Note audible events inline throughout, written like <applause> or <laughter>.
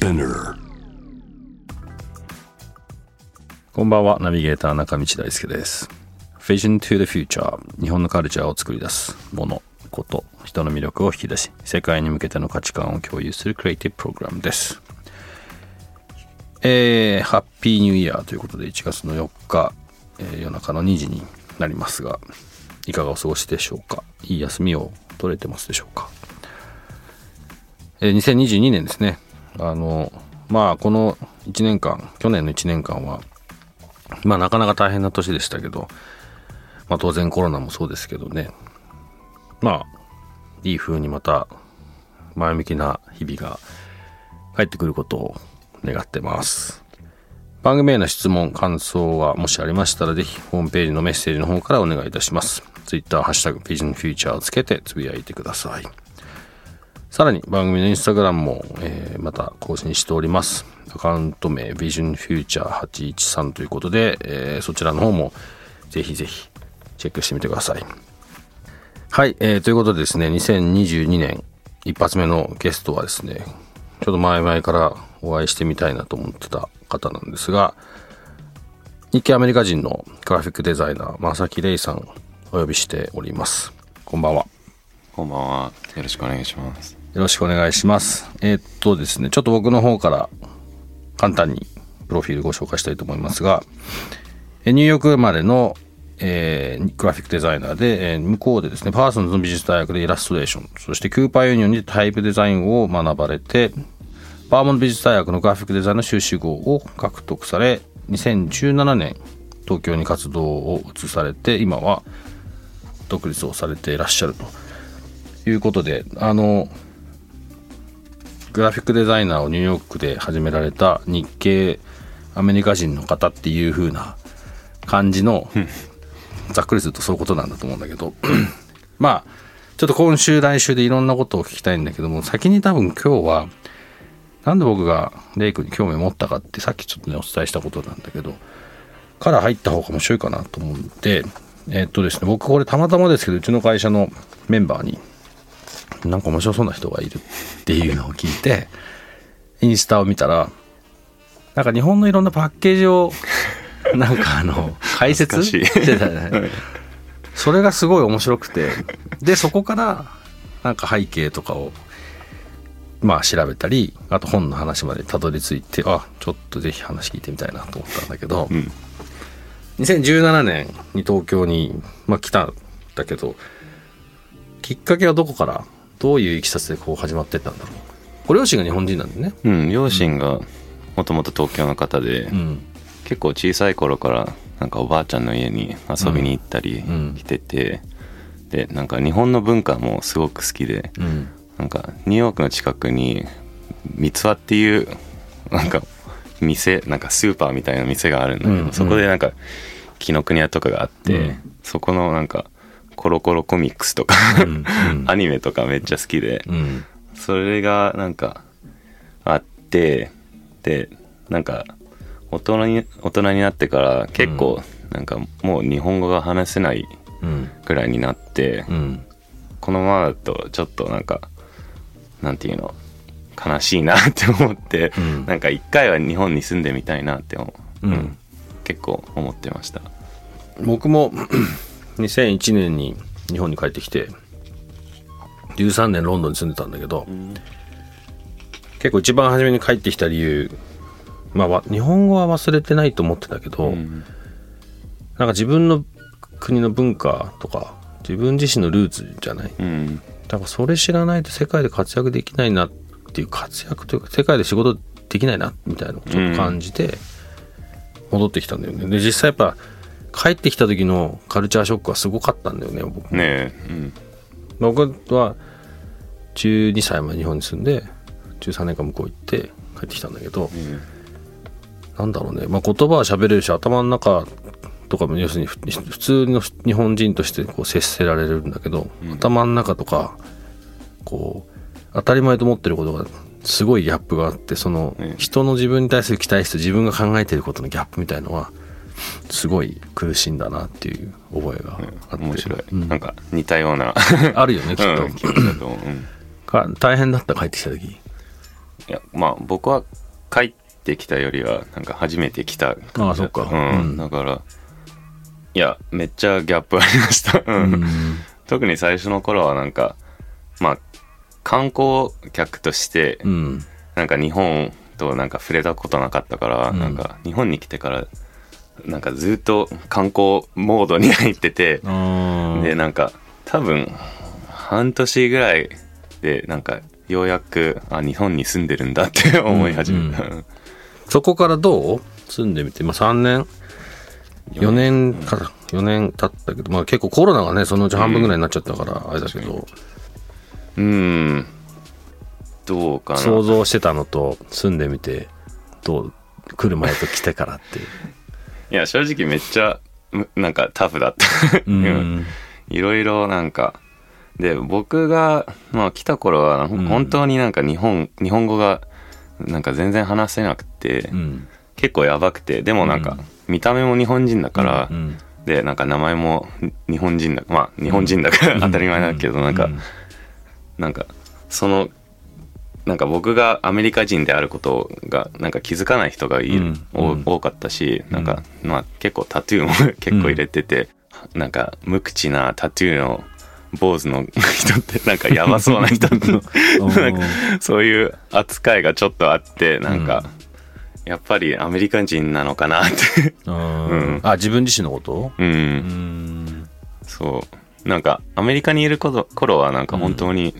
Spinner こんばんは、ナビゲーター中道大輔です。Vision to the Future 日本のカルチャーを作り出すもの、こと、人の魅力を引き出し、世界に向けての価値観を共有するクリエイティブプログラムです。えー、ハッピーニューイヤーということで1月の4日、えー夜中の2時になりますが、いかがお過ごしでしょうか？いい休みを取れてますでしょうか？えー2022年ですね。あの、まあ、この1年間、去年の1年間は、まあ、なかなか大変な年でしたけど、まあ、当然コロナもそうですけどね。まあ、いい風にまた、前向きな日々が帰ってくることを願ってます。番組への質問、感想はもしありましたら、ぜひホームページのメッセージの方からお願いいたします。Twitter、ハッシュタグ、Vision Future をつけてつぶやいてください。さらに番組のインスタグラムも、えーまた更新しております。アカウント名 VisionFuture813 ということで、えーそちらの方もぜひぜひチェックしてみてください。はい、えーということでですね、2022年一発目のゲストはですね、ちょっと前々からお会いしてみたいなと思ってた方なんですが、日系アメリカ人のグラフィックデザイナー、正木レイさんお呼びしております。こんばんは。こんばんは。よろしくお願いします。よろしくお願いします。えーっとですね、ちょっと僕の方から簡単にプロフィールご紹介したいと思いますが、ニューヨーク生まれの、えーグラフィックデザイナーで、えー向こうでですね、パーソンズの美術大学でイラストレーション、そしてクーパーユニオンでタイプデザインを学ばれて、バーモント美術大学のグラフィックデザインの修士号を獲得され、2017年、東京に活動を移されて、今は独立をされていらっしゃるということで、あの、グラフィックデザイナーをニューヨークで始められた日系アメリカ人の方っていう風な感じのざっくりするとそういうことなんだと思うんだけど。<clears throat> まあちょっと今週来週でいろんなことを聞きたいんだけども先に多分今日はなんで僕がレイ君に興味を持ったかってさっきちょっとねお伝えしたことなんだけどから入った方が面白いかなと思ってえっとですね僕これたまたまですけどうちの会社のメンバーになんか面白そうな人がいるっていうのを聞いて、インスタを見たら、なんか日本のいろんなパッケージを、<laughs> なんかあの、解説？してたね。それがすごい面白くて、で、そこから、なんか背景とかを、まあ調べたり、あと本の話までたどり着いて、あ、ちょっとぜひ話聞いてみたいなと思ったんだけど、ん。2017年に東京に、まあ、来たんだけど、きっかけはどこからどういういきさつでこう始まってったんだろう。ご両親が日本人なんでね。うん、両親がもともと東京の方で、うん。結構小さい頃からなんかおばあちゃんの家に遊びに行ったりうん。来てて、でなんか日本の文化もすごく好きで、うん。なんかニューヨークの近くに三つ葉っていうなんか店なんかスーパーみたいな店があるんだけど、うん。そこでなんか紀ノ国屋とかがあって、うん。そこのなんかコロコロコミックスとか、うんうん。アニメとかめっちゃ好きで、うん。それがなんかあってでなんか大人に大人になってから結構なんかもう日本語が話せないうん。ぐらいになって、うん。このままだとちょっとなんかなんていうの悲しいなって思って、うん。なんか一回は日本に住んでみたいなって思う、うん。結構思ってました。僕も2001年に日本に帰ってきて13年ロンドンに住んでたんだけど、結構一番初めに帰ってきた理由まあわ日本語は忘れてないと思ってたけど、うん。なんか自分の国の文化とか自分自身のルーツじゃない。うん。だからそれ知らないと世界で活躍できないなっていう活躍というか世界で仕事できないなみたいなのをちょっと感じて戻ってきたんだよね。で実際やっぱ帰ってきた時のカルチャーショックはすごかったんだよね僕ねえうん。僕は12歳まで日本に住んで13年間向こう行って帰ってきたんだけど、なんだろうね、まあ、言葉は喋れるし頭の中とかも要するにふ普通の日本人としてこう接せられるんだけど、頭の中とかこう当たり前と思ってることがすごいギャップがあってそのうん人の自分に対する期待値と自分が考えてることのギャップみたいのはすごい苦しいんだなっていう覚えがあって、面白い、うん。なんか似たような。<laughs> あるよねきっと、うん、気持ちだと思う、うん。か大変だった帰ってきた時。いいやまあ僕は帰ってきたよりはなんか初めて来た。ああそっか。うん。うん。だからいやめっちゃギャップありました、特に最初の頃はなんかまあ観光客としてうん。なんか日本となんか触れたことなかったから、うん。なんか日本に来てからなんかずっと観光モードに入ってて、あでなんか多分半年ぐらいでなんかようやくあ日本に住んでるんだって <laughs> 思い始めた、そこからどう？住んでみて、まあ、3年？4年。から。4年経ったけど、まあ、結構コロナがねそのうち半分ぐらいになっちゃったからあれだけど、うん。どうかな。想像してたのと住んでみてどう来る前と来てからっていや正直めっちゃむなんかタフだった。うん。<laughs> いろいろなんか。で僕が、まあ、来た頃はん本当になんか日本、日本語がなんか全然話せなくて、うん。結構やばくてでもなんか見た目も日本人だから、うんでなんか名前も日本人だまあ日本人だから当たり前だけど、なんか、うん。なんかそのなんか僕がアメリカ人であることがなんか気づかない人がいる、うん多かったしなんか、まあ結構タトゥーも <laughs> 結構入れてて、なんか無口なタトゥーの坊主の人ってなんかやばそうな人おー <laughs> なんかそういう扱いがちょっとあってなんか、やっぱりアメリカ人なのかなって。うん。<laughs> うん。あ自分自身のこと？うん、うん。そう。なんかアメリカにいる頃頃はなんか本当に、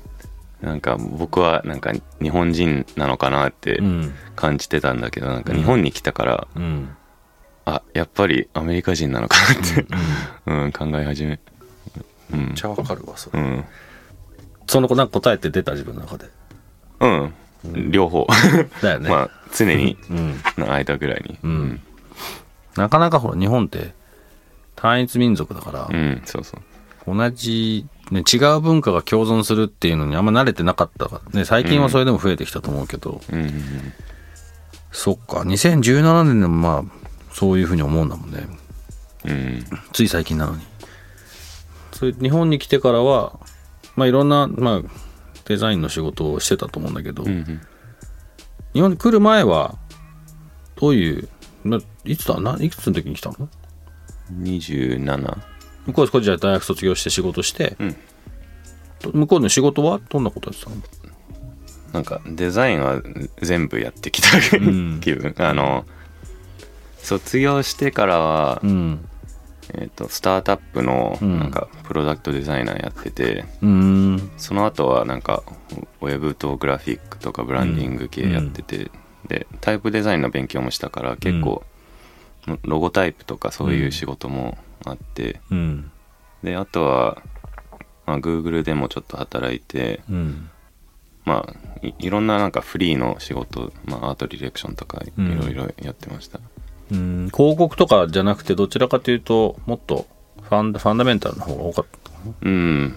なんか僕はなんか日本人なのかなってうん。感じてたんだけどなんか日本に来たから、うん。あやっぱりアメリカ人なのかなって、うん。考え始めうん。めっちゃわかるわそれ。うん、その子なんか答えって出た自分の中で？うん、両方。だよね、<laughs> まあ常にうん。の間ぐらいに。うん。なかなかほら日本って単一民族だから、うんそうそう。同じ、ね、違う文化が共存するっていうのにあんま慣れてなかったからね。最近はそれでも増えてきたと思うけど、うんうんそっか。2017年でもまあそういうふうに思うんだもんね。うん。うんつい最近なのに。それ日本に来てからはまあいろんな、まあ、デザインの仕事をしてたと思うんだけど、うんうん。日本に来る前はどういうないつだ？ないくつの時に来たの？27向こうでこれじゃあ大学卒業して仕事して、うん。と向こうの仕事はどんなことやってたの？なんかデザインは全部やってきたん。<laughs> 気分、あの卒業してからは、うん。えー、とスタートアップのうん。なんかプロダクトデザイナーやってて、うーん。その後はなんかウェブとグラフィックとかブランディング系やってて、でタイプデザインの勉強もしたから結構、ロゴタイプとかそういう仕事もあって、うん。であとは、まあ、Google でもちょっと働いてうん。まあいいろんななんかフリーの仕事、まあ、アートディレクションとかいうん。ろいろやってました、うん。広告とかじゃなくてどちらかというともっとファンダファンダメンタルの方が多かったうん。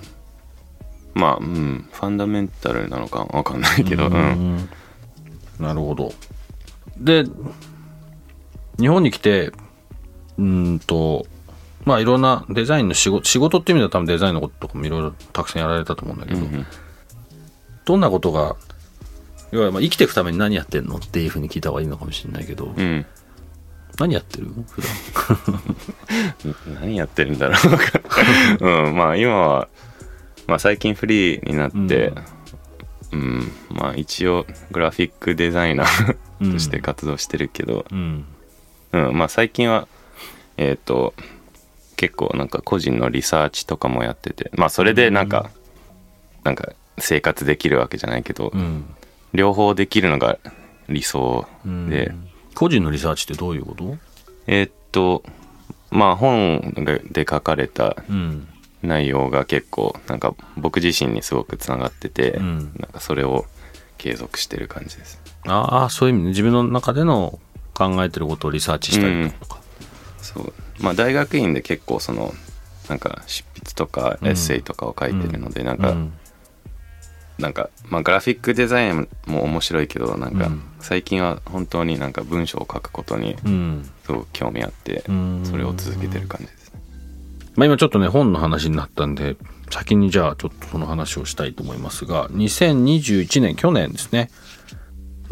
まあうん。ファンダメンタルなのかわかんないけどうん、うん。なるほど。で日本に来てうーんとまあいろんなデザインの仕事仕事っていう意味では多分デザインのこととかもいろいろたくさんやられたと思うんだけど、うんどんなことが要はまあ生きていくために何やってんのっていうふうに聞いた方がいいのかもしれないけど、うん。何やってる？普段。<laughs> 何やってるんだろう <laughs> うん。まあ今は、まあ、最近フリーになってうん、まあ一応グラフィックデザイナーとして活動してるけど、うん。うん。まあ最近はえっ、と結構なんか個人のリサーチとかもやっててまあそれでなんか、なんか生活できるわけじゃないけど、うん。両方できるのが理想うん。で、個人のリサーチってどういうこと？えーっとまあ本で書かれたうん。内容が結構なんか僕自身にすごくつながってて、うん。なんかそれを継続してる感じです。ああそういう意味ね。自分の中での考えてることをリサーチしたりとか、そうまあ大学院で結構そのなんか執筆とかエッセイとかを書いてるので、なんか、うん。なんか、まあ、グラフィックデザインも面白いけどなんかうん。最近は本当になんか文章を書くことにうん。すごく興味あってうん。それを続けてる感じですね。まあ、今ちょっとね本の話になったんで先にじゃあちょっとその話をしたいと思いますが2021年去年ですね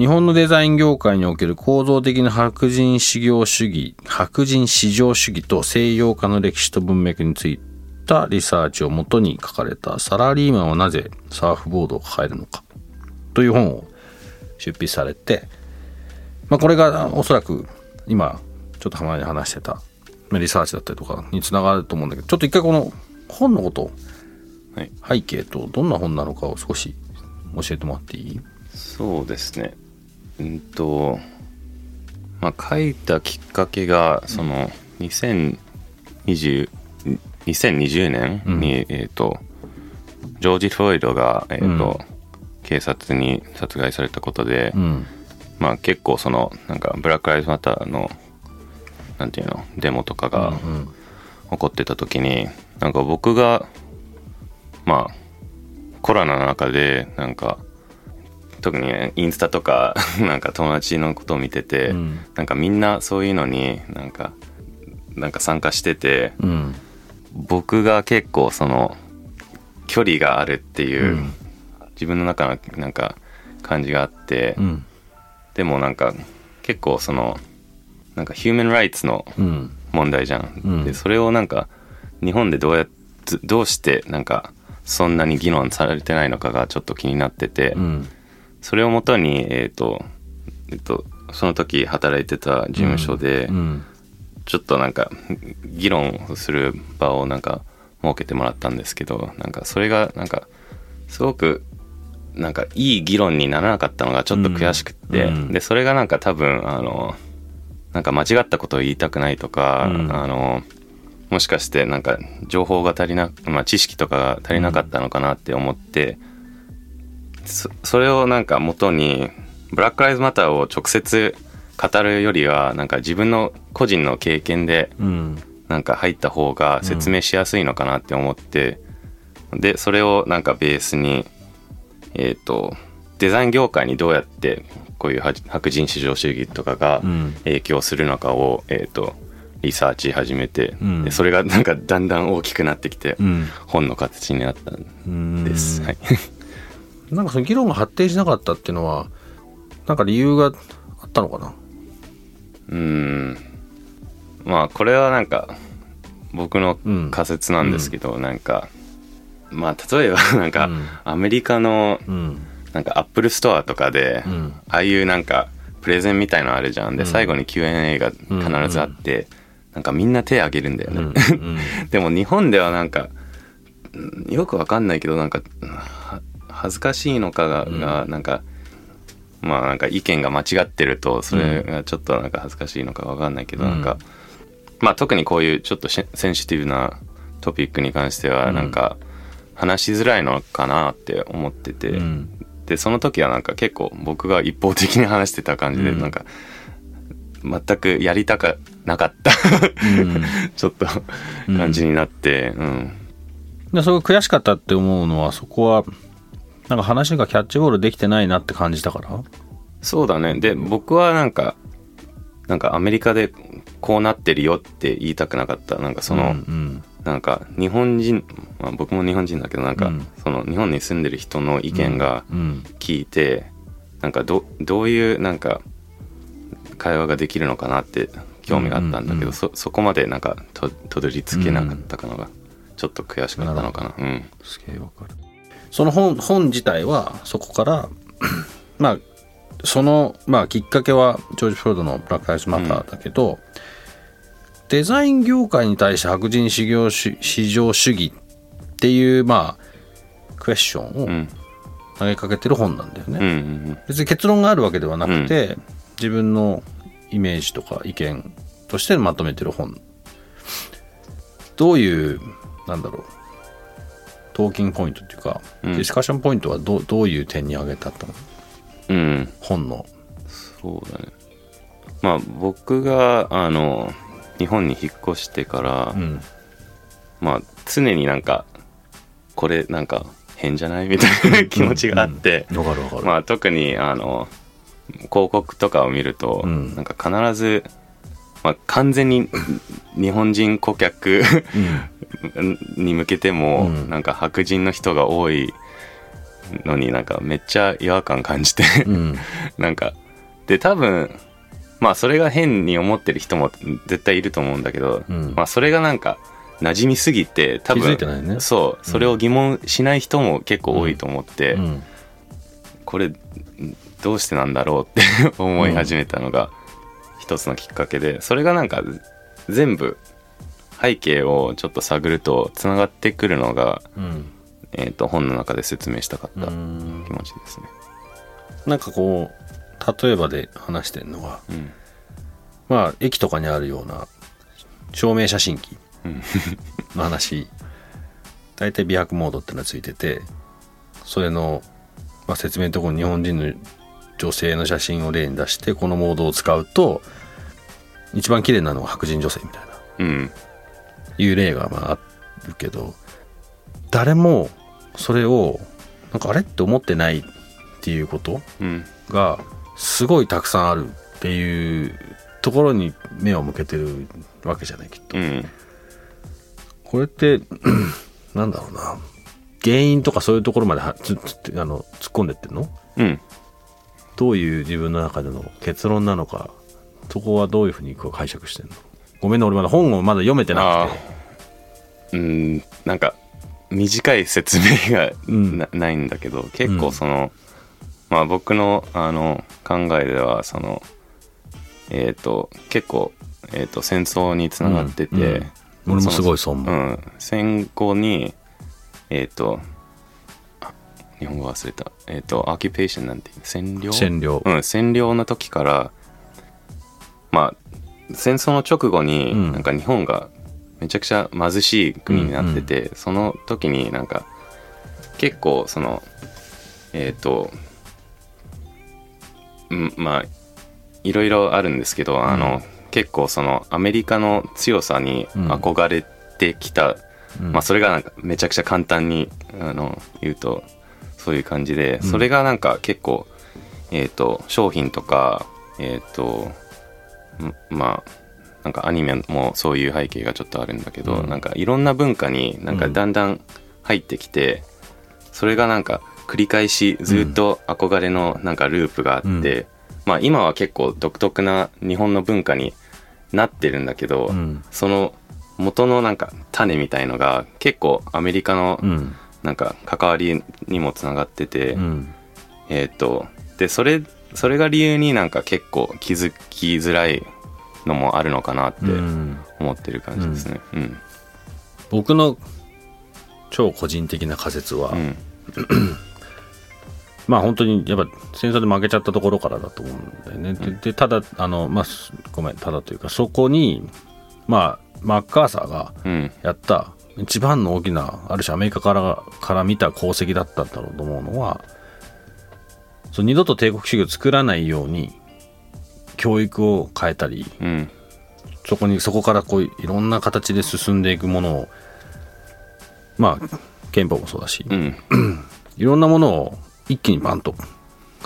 日本のデザイン業界における構造的な白人至上主義、白人至上主義と西洋化の歴史と文脈についたリサーチをもとに書かれたサラリーマンはなぜサーフボードを抱えるのかという本を出筆されて、まあ、これがおそらく今ちょっと前に話してたリサーチだったりとかにつながると思うんだけどちょっと一回この本のことはい。背景とどんな本なのかを少し教えてもらっていい？そうですねうんとまあ書いたきっかけがその2020 2020年に、えっ、とジョージ・フロイドが、えーと警察に殺害されたことで、うん。まあ結構そのなんかブラック・ライズ・マターのなんていうのデモとかがうん。起こってた時になんか僕がまあコロナの中でなんか特にねインスタとか <laughs> なんか友達のことを見てて、うん。なんかみんなそういうのになんかなんか参加しててうん。僕が結構その距離があるっていう、うん。自分の中のなんか感じがあって、うん。でもなんか結構そのなんかヒューマンライツのうん。問題じゃん、うん。でそれをなんか日本でどうやってどうしてなんかそんなに議論されてないのかがちょっと気になってて、うんそれをもとにえっ、とえっとその時働いてた事務所で、うん。ちょっとなんか議論をする場をなんか設けてもらったんですけどなんかそれがなんかすごくなんかいい議論にならなかったのがちょっと悔しくって、うん。でそれがなんか多分あのなんか間違ったことを言いたくないとか、うん。あのもしかしてなんか情報が足りな、まあ、知識とかが足りなかったのかなって思って、そそれをなんか元にブラック・ライズ・マターを直接語るよりはなんか自分の個人の経験でうん。なんか入った方が説明しやすいのかなって思って、でそれをなんかベースにえっ、とデザイン業界にどうやってこういうは白人至上主義とかがうん。影響するのかを、えっ、とリサーチ始めて、うん。でそれがなんかだんだん大きくなってきて、うん。本の形になったんです。はい、なんかその議論が発展しなかったっていうのはなんか理由があったのかな？うん。まあこれはなんか僕のうん仮説なんですけど、なんかまあ例えば <laughs> なんか、うん。アメリカのうん。なんかアップルストアとかで、うん。ああいうなんかプレゼンみたいのあるじゃん。で、うん。最後に Q&A が必ずあって、なんかみんな手挙げるんだよね、うんうん。<laughs> でも日本ではなんかうんよくわかんないけどなんかは恥ずかしいのかが,、がなんかまあなんか意見が間違ってるとそれがちょっとなんか恥ずかしいのかわかんないけど、うん。なんかまあ特にこういうちょっとセンシティブなトピックに関してはうん。なんか話しづらいのかなって思ってて、うん。でその時はなんか結構僕が一方的に話してた感じで、うん。なんか全くやりたかなかった。うん。<laughs> ちょっと感じになって、うん。でそれが悔しかったって思うのはそこはなんか話がキャッチボールできてないなって感じたから？そうだね。で僕はなんかなんかアメリカでこうなってるよって言いたくなかった。なんかその、うんなんか日本人、まあ、僕も日本人だけどなんか、うん。その日本に住んでる人の意見がうん聞いて、なんかどどういうなんか会話ができるのかなって興味があったんだけど、うんうんうん。そそこまでなんかとたどり着けなかったのがちょっと悔しかったのかな。うん。すげえわかるその本本自体はそこからまあその、まあ、きっかけはジョージ・フロードの「ブラック・ライズ・マター」だけど、デザイン業界に対して白人至上主義っていうまあクエスチョンをうん。投げかけてる本なんだよね。うんうん別に結論があるわけではなくて、自分のイメージとか意見としてまとめてる本。どういうなんだろう talking point っていうか、うん。 discussion point はどうどういう点に挙げたとう？んうん。本の。そうだね。まあ僕があの日本に引っ越してから、うん。まあ常になんかこれなんか変じゃない？みたいな気持ちがあって、わかるわかる、まあ特にあの広告とかを見ると、うん。なんか必ず、まあ、完全に日本人顧客に向けても、うん。なんか白人の人が多いのになんかめっちゃ違和感感じてうん。<laughs> なんかで多分まあそれが変に思ってる人も絶対いると思うんだけど、うん。まあそれがなんか馴染みすぎて多分ね。そうそれを疑問しない人も結構多いと思って、うん。これどうしてなんだろうって <laughs> 思い始めたのが一つのきっかけでそれがなんか全部背景をちょっと探るとつながってくるのが、うん。えー、と本の中で説明したかったうん気持ちですね。なんかこう例えばで話してるのはうん。まあ駅とかにあるような照明写真機うん。の話。大体美白モードってのがついててそれの、まあ、説明のところに日本人の女性の写真を例に出してこのモードを使うと一番綺麗なのは白人女性みたいな。うん。いう例がまああるけど誰もそれをなんかあれって思ってないっていうことうん。がすごいたくさんあるっていうところに目を向けてるわけじゃないきっと。うん。これって <clears throat> なんだろうな。原因とかそういうところまではつつあの突っ込んでってんの？うん。どういう自分の中での結論なのかそこはどういうふうに解釈してんの？ごめんね俺まだ本をまだ読めてなくて。うんなんか短い説明がうん。な,、ないんだけど結構その、まあ僕のあの考えではそのえっ、と結構、えー、と戦争につながってて、うんうん。俺もすごいそう思う。うん、戦後にえっ、とあ日本語忘れた。えっ、とオキュペーションなんていう占領？占領。うん、占領の時からまあ戦争の直後にうん。なんか日本がめちゃくちゃ貧しい国になってて、その時になんか結構そのえっ、とうんまあいろいろあるんですけど、あの結構そのアメリカの強さに憧れてきた、うん。まあそれがなんかめちゃくちゃ簡単にあの言うとそういう感じで、それがなんか結構えっ、と商品とかえっ、とんまあなんかアニメもそういう背景がちょっとあるんだけど、うん。なんかいろんな文化になんかだんだん入ってきて、それがなんか繰り返しずっと憧れのなんかループがあって、うん。まあ今は結構独特な日本の文化になってるんだけど、うん。その元のなんか種みたいのが結構アメリカのうん。なんか関わりにもつながってて、うん。えっ、とでそれそれが理由になんか結構気づきづらいのもあるのかなってうん。思ってる感じですね。うん。僕の超個人的な仮説は、うん。<clears throat> まあ本当にやっぱ戦争で負けちゃったところからだと思うんだよね。ででただあのまあすごめんただというかそこにまあマッカーサーがうん。やった一番の大きなある種アメリカからから見た功績だったんだろうと思うのはそう二度と帝国主義を作らないように教育を変えたりうん。そこにそこからこういろんな形で進んでいくものをまあ憲法もそうだし、うん。<clears throat> いろんなものを一気にバンと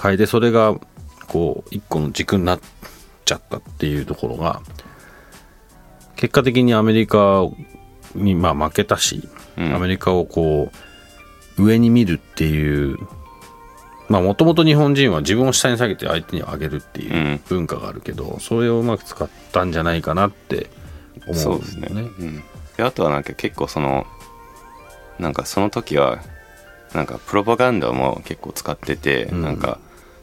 変えてそれがこう一個の軸になっちゃったっていうところが結果的にアメリカにまあ負けたし、うん。アメリカをこう上に見るっていうまあもともと日本人は自分を下に下げて相手に上げるっていううん。文化があるけど、それをうまく使ったんじゃないかなって思うんだよそうですね。うん、であとはなんか結構そのなんかその時はなんかプロパガンダも結構使ってて、うん。なんか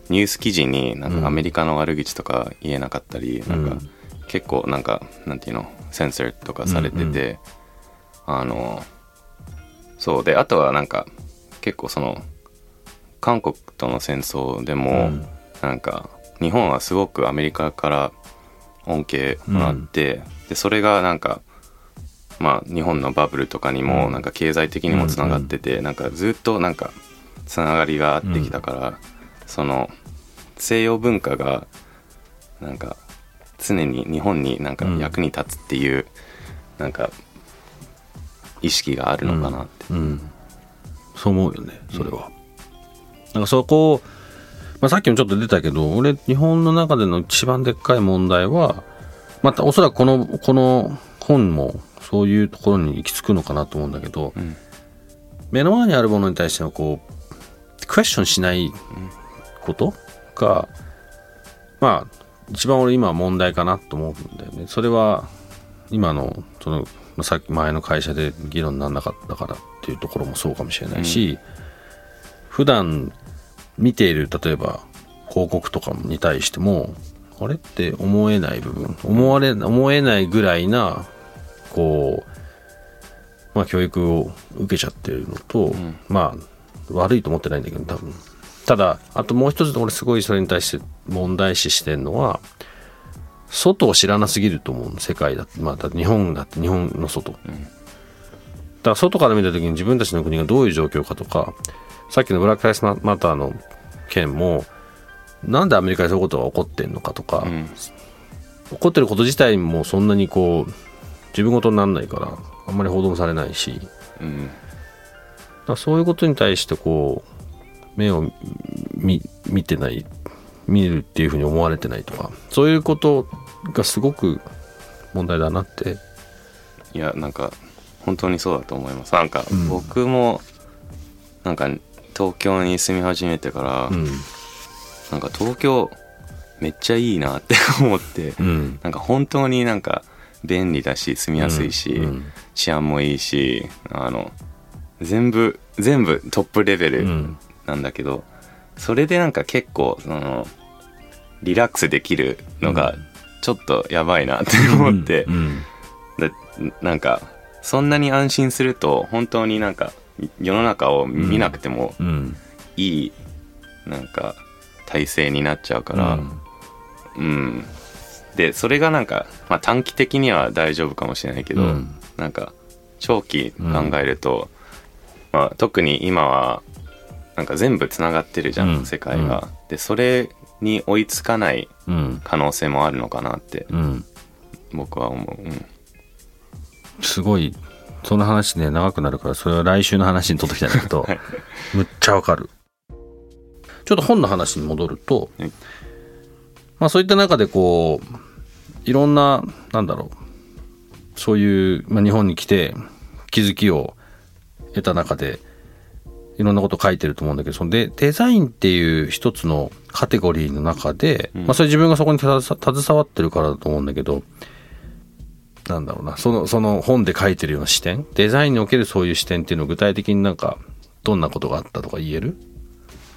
ニュース記事になんうん。かアメリカの悪口とか言えなかったり、なんか結構なんかなんていうのセンサーとかされてて、あのそう。であとはなんか結構その韓国との戦争でも、うん。なんか日本はすごくアメリカから恩恵もらって、でそれがなんかまあ日本のバブルとかにもうん。なんか経済的にもつながってて、なんかずっとなんかつながりがあってきたから、その西洋文化がなんか常に日本になんか役に立つっていう、なんか意識があるのかなって。うん、そう思うよねそれは、なんかそこを、まあ、さっきもちょっと出たけど俺日本の中での一番でっかい問題はまたおそらくこのこの本もそういうところに行き着くのかなと思うんだけど、ん。目の前にあるものに対してのこうクエスチョンしないことが、まあ一番俺今問題かなと思うんだよね。それは今のそのさっき前の会社で議論にならなかったからっていうところもそうかもしれないし、普段見ている例えば広告とかに対してもあれって思えない部分思われ思えないぐらいなこうまあ教育を受けちゃってるのと、まあ悪いと思ってないんだけど多分。ただあともう一つ俺すごいそれに対して問題視してるのは外を知らなすぎると思う世界だって。まあだ日本だって日本の外、だから外から見た時に自分たちの国がどういう状況かとかさっきのブラック・ライスマターの件もなんでアメリカでそういうことが起こってんのかとか、うん。起こってること自体もそんなにこう自分事にならないからあんまり報道もされないし。だうん。からそういうことに対してこう目を見見てない見るっていうふうに思われてないとかそういうことがすごく問題だなって。いやなんか本当にそうだと思います。なんかうん。僕もなんか東京に住み始めてから、うん。なんか東京めっちゃいいなって <laughs> 思って、うん。なんか本当になんか便利だし住みやすいし、うん。治安もいいしあの全部全部トップレベルうん。なんだけど、それでなんか結構そのリラックスできるのがちょっとやばいなって思って、うん。だなんかそんなに安心すると本当になんか世の中を見なくてもうん。いいなんか体制になっちゃうから、うん。でそれがなんか、まあ、短期的には大丈夫かもしれないけど、うん。なんか長期考えると、まあ、特に今はなんか全部つながってるじゃん、うん。世界が。でそれに追いつかないうん。可能性もあるのかなってうん。僕は思う。うんすごいその話ね長くなるからそれは来週の話に取ってきたんだけど <laughs> はい。むっちゃわかる。ちょっと本の話に戻ると、はい。まあそういった中でこういろんななんだろうそういう、まあ、日本に来て気づきを得た中でいろんなこと書いてると思うんだけどそのデデザインっていう一つのカテゴリーの中で、まあそれ自分がそこに携わってるからだと思うんだけどなんだろうな。そのその本で書いてるような視点？デザインにおけるそういう視点っていうのを具体的になんかどんなことがあったとか言える？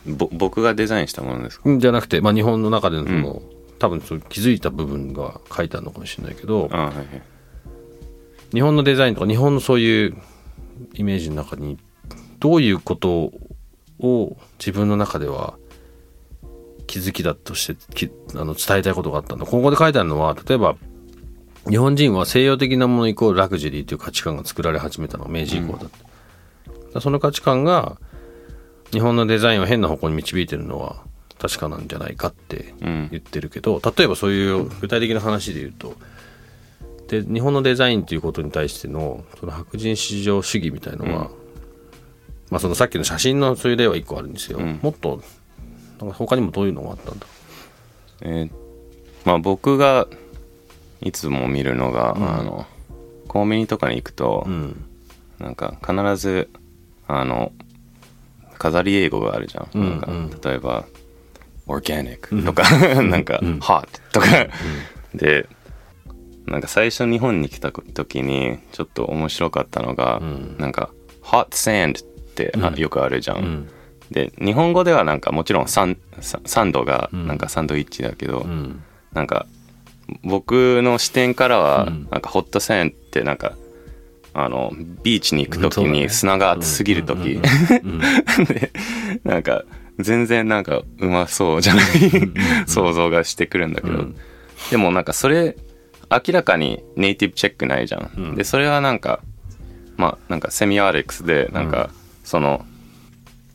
ぼ僕がデザインしたものですか？んじゃなくて、まあ、日本の中でのその、多分そう気づいた部分が書いてあるのかもしれないけどあはいはい。日本のデザインとか日本のそういうイメージの中にどういうことを自分の中では気づきだとしてきあの伝えたいことがあったんだここで書いてあるのは例えば日本人は西洋的なものイコールラグジュリーという価値観が作られ始めたのが明治以降だった、だからその価値観が日本のデザインを変な方向に導いてるのは確かなんじゃないかってうん。言ってるけど例えばそういう具体的な話で言うとで日本のデザインということに対してのその白人至上主義みたいのは、まあそのさっきの写真のそういう例は一個あるんですよ、うん。もっとなんか他にもどういうのがあったんだ？えーまあ僕がいつも見るのが、ん。あのコンビニとかに行くと、うん。なんか必ずあの飾り英語があるじゃん,、うんなんかうん。例えば「organic」とか、<laughs> なんかうん「hot」とか、でなんか最初日本に来た時にちょっと面白かったのが、ん。なんか「hot sand」ってあうん。よくあるじゃん、うん。で日本語ではなんかもちろんサンササンドがん。なんかサンドイッチだけど、うん。なんか僕の視点からはうん。なんかホットサンってなんかあのビーチに行く時に砂が熱すぎる時。<laughs> でなんか全然なんかうまそうじゃない <laughs> 想像がしてくるんだけど、うん。でもなんかそれ明らかにネイティブチェックないじゃん、うん。でそれはなんかまあなんかセミアレックスでなんかその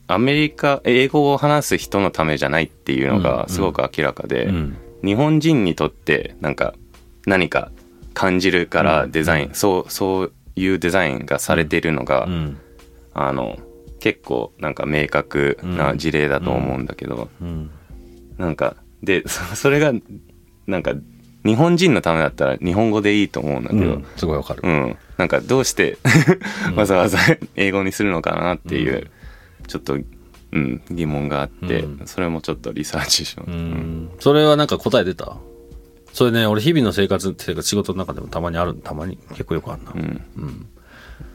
アメリカ英語を話す人のためじゃないっていうのがすごく明らかで、うん日本人にとってなんか何か感じるからデザイン、そうそういうデザインがされているのが、うん。あの結構なんか明確な事例だと思うんだけど、うん。なんかでそ <laughs> それがなんか日本人のためだったら日本語でいいと思うんだけど、うん。すごいわかる。うん、なんかどうして <laughs> わざわざ英語にするのかなっていう、ちょっとうん、疑問があって、うん。それもちょっとリサーチしよう、うん。それはなんか答え出た？それね俺日々の生活っていうか仕事の中でもたまにあるたまに？結構よくあるな、うん。うん。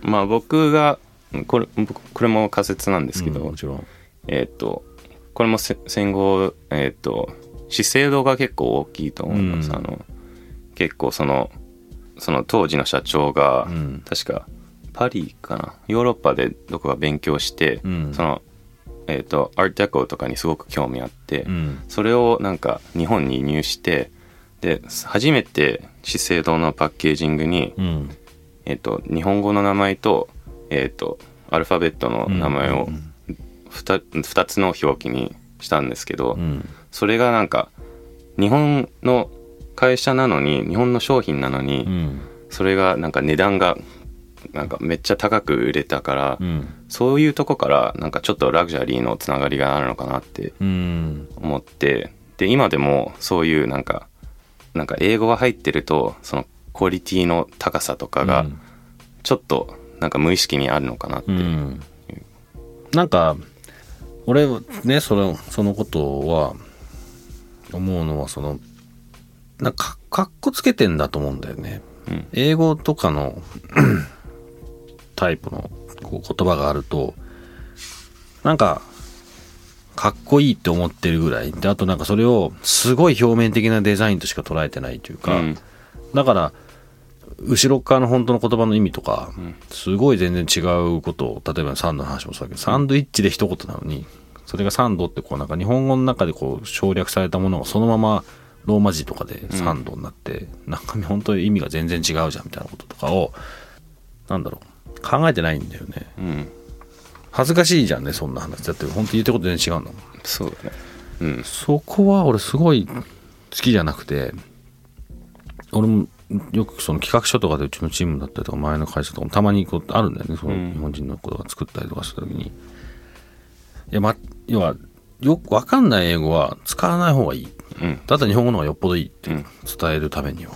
まあ僕がこれ僕これも仮説なんですけど、うんもちろん。えーっとこれもせ戦後えーっと資生堂が結構大きいと思います、うん。あの結構そのその当時の社長が、うん。確かパリかな？ヨーロッパでどこか勉強して、うん。そのえーっとアートデコとかにすごく興味あって、うん。それをなんか日本に輸入してで初めて資生堂のパッケージングに、うん。えっと日本語の名前と,、えっとアルファベットの名前を 2, 2つの表記にしたんですけど、うん。それがなんか日本の会社なのに日本の商品なのに、うん。それがなんか値段がなんかめっちゃ高く売れたから、うん。そういうとこからなんかちょっとラグジュアリーのつながりがあるのかなってうん。思ってで今でもそういうなんかなんか英語が入ってるとそのクオリティの高さとかがちょっとなんか無意識にあるのかなって、うん。なんか俺ねそのそのことは思うのはそのなんかかっこつけてんだと思うんだよね。うん。英語とかのタイプのこう言葉があるとなんかかっこいいって思ってるぐらい。であとなんかそれをすごい表面的なデザインとしか捉えてないというか、うん。だから後ろ側の本当の言葉の意味とか、ん。すごい全然違うことを例えばサンドの話もそうだけど、サンドイッチで一言なのにそれがサンドってこうなんか日本語の中でこう省略されたものがそのままローマ字とかでサンドになって、なんか本当に意味が全然違うじゃんみたいなこととかをなんだろう考えてないんだよね。うん。恥ずかしいじゃんねそんな話。だって本当言ってること全然違うんだもんそうだね。うん。そこは俺すごい好きじゃなくて俺もよくその企画書とかでうちのチームだったりとか前の会社とかもたまにこうあるんだよね。そのうん。日本人の子が作ったりとかした時に、いやま要はよく分かんない英語は使わない方がいい。うん。だったら日本語の方がよっぽどいいってうん伝えるためには、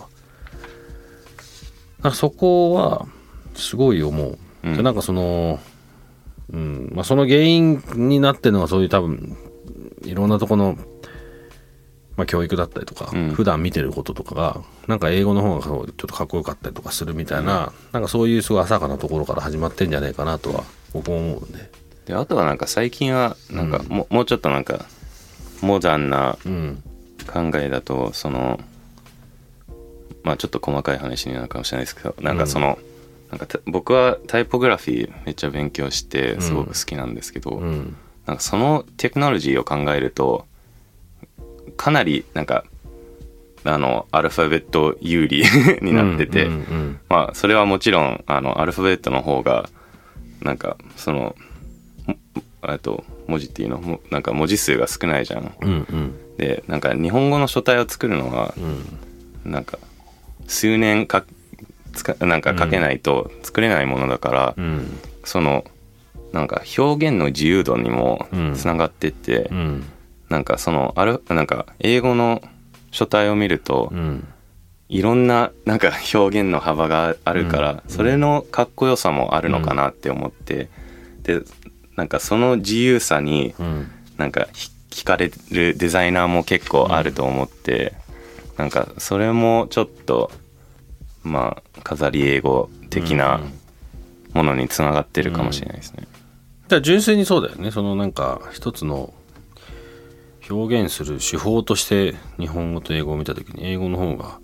なんかそこはすごい思う、うん。でなんかそのうん。まあその原因になってるのがそういう多分いろんなとこの、まあ、教育だったりとか、うん。普段見てることとかがなんか英語の方がちょっとかっこよかったりとかするみたいな、なんかそういうすごい浅はかなところから始まってんじゃないかなとは僕も思うんで。であとはなんか最近はなんかも,、もうちょっとなんかモダンなうん。考えだとそのまあちょっと細かい話になるかもしれないですけどなんかその、なんかた僕はタイポグラフィーめっちゃ勉強してすごく好きなんですけど、うん。なんかそのテクノロジーを考えるとかなりなんかあのアルファベット有利になってて、うんうんまあそれはもちろんあのアルファベットの方がなんかそのもえっと文字っていうのもなんか文字数が少ないじゃん。うんうん。でなんか日本語の書体を作るのはうん。なんか数年かつかなんか書けないと作れないものだから、うんそのなんか表現の自由度にもうん。つながってって、うん。なんかそのあるなんか英語の書体を見ると、うん。いろんななんか表現の幅があるから、うん。それのかっこよさもあるのかなって思って、でなんかその自由さにうん。なんかひ惹かれるデザイナーも結構あると思って、なんかそれもちょっとまあ飾り英語的なうんものにつながってるかもしれないですね。じゃあ純粋にそうだよね。そのなんか一つの表現する手法として日本語と英語を見た時に英語の方が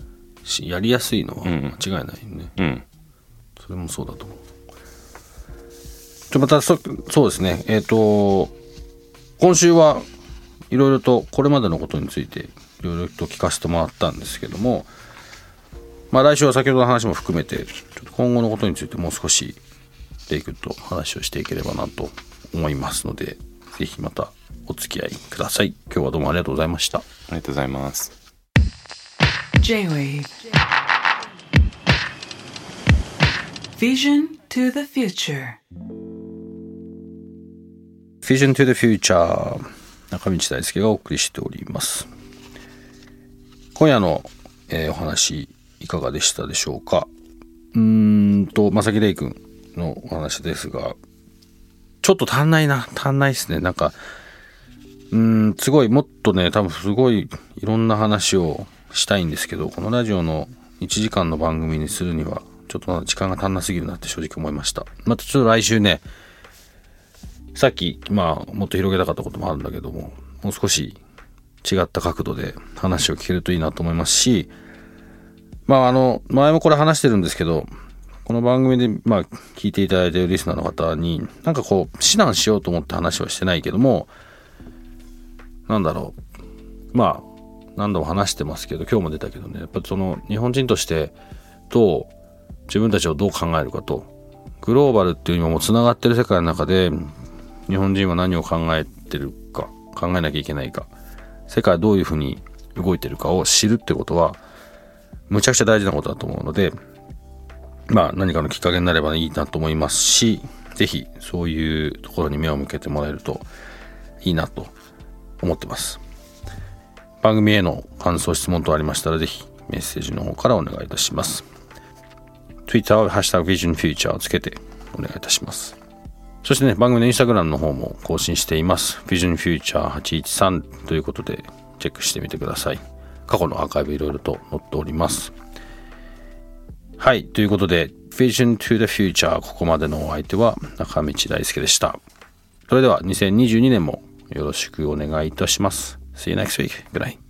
しやりやすいのはうん。間違いないよね、うん。それもそうだと思う。じゃあまたそそうですね。えっ、と今週はいろいろとこれまでのことについていろいろと聞かせてもらったんですけどもまあ来週は先ほどの話も含めてちょっと今後のことについてもう少しレイ君と話をしていければなと思いますのでぜひまたお付き合いください。今日はどうもありがとうございました。ありがとうございます。J-Wave. Vision to the future. Vision to the Future 中道大輔がお送りしております。今夜の、えーお話いかがでしたでしょうか？うーんと正木玲君のお話ですがちょっと足んないな。足んないですね。なんか、うーん、すごい、もっとね、多分すごいいろんな話をしたいんですけど、このラジオの1時間の番組にするには、ちょっとまだ時間が足んなすぎるなって正直思いました。またちょっと来週ね、さっき、まあ、もっと広げたかったこともあるんだけども、もう少し違った角度で話を聞けるといいなと思いますし、まあ、あの、前もこれ話してるんですけど、この番組で、まあ、聞いていただいているリスナーの方に、なんかこう、指南しようと思って話はしてないけども、なんだろう。まあ、何度も話してますけど、今日も出たけどね、やっぱその、日本人として、どう、自分たちをどう考えるかと、グローバルっていう今もう繋がってる世界の中で、日本人は何を考えてるか、考えなきゃいけないか、世界はどういうふうに動いてるかを知るってことは、むちゃくちゃ大事なことだと思うので、まあ何かのきっかけになればいいなと思いますし、ぜひそういうところに目を向けてもらえるといいなと思ってます。番組への感想、質問等ありましたら、ぜひメッセージの方からお願いいたします。Twitter はハッシュタグ VisionFuture をつけてお願いいたします。そしてね、番組のインスタグラムの方も更新しています。VisionFuture813 ということでチェックしてみてください。過去のアーカイブいろいろと載っております。はい。ということで、Vision to the Future ここまでのお相手は中道大輔でした。それでは2022年もよろしくお願いいたします。See you next week. Good night.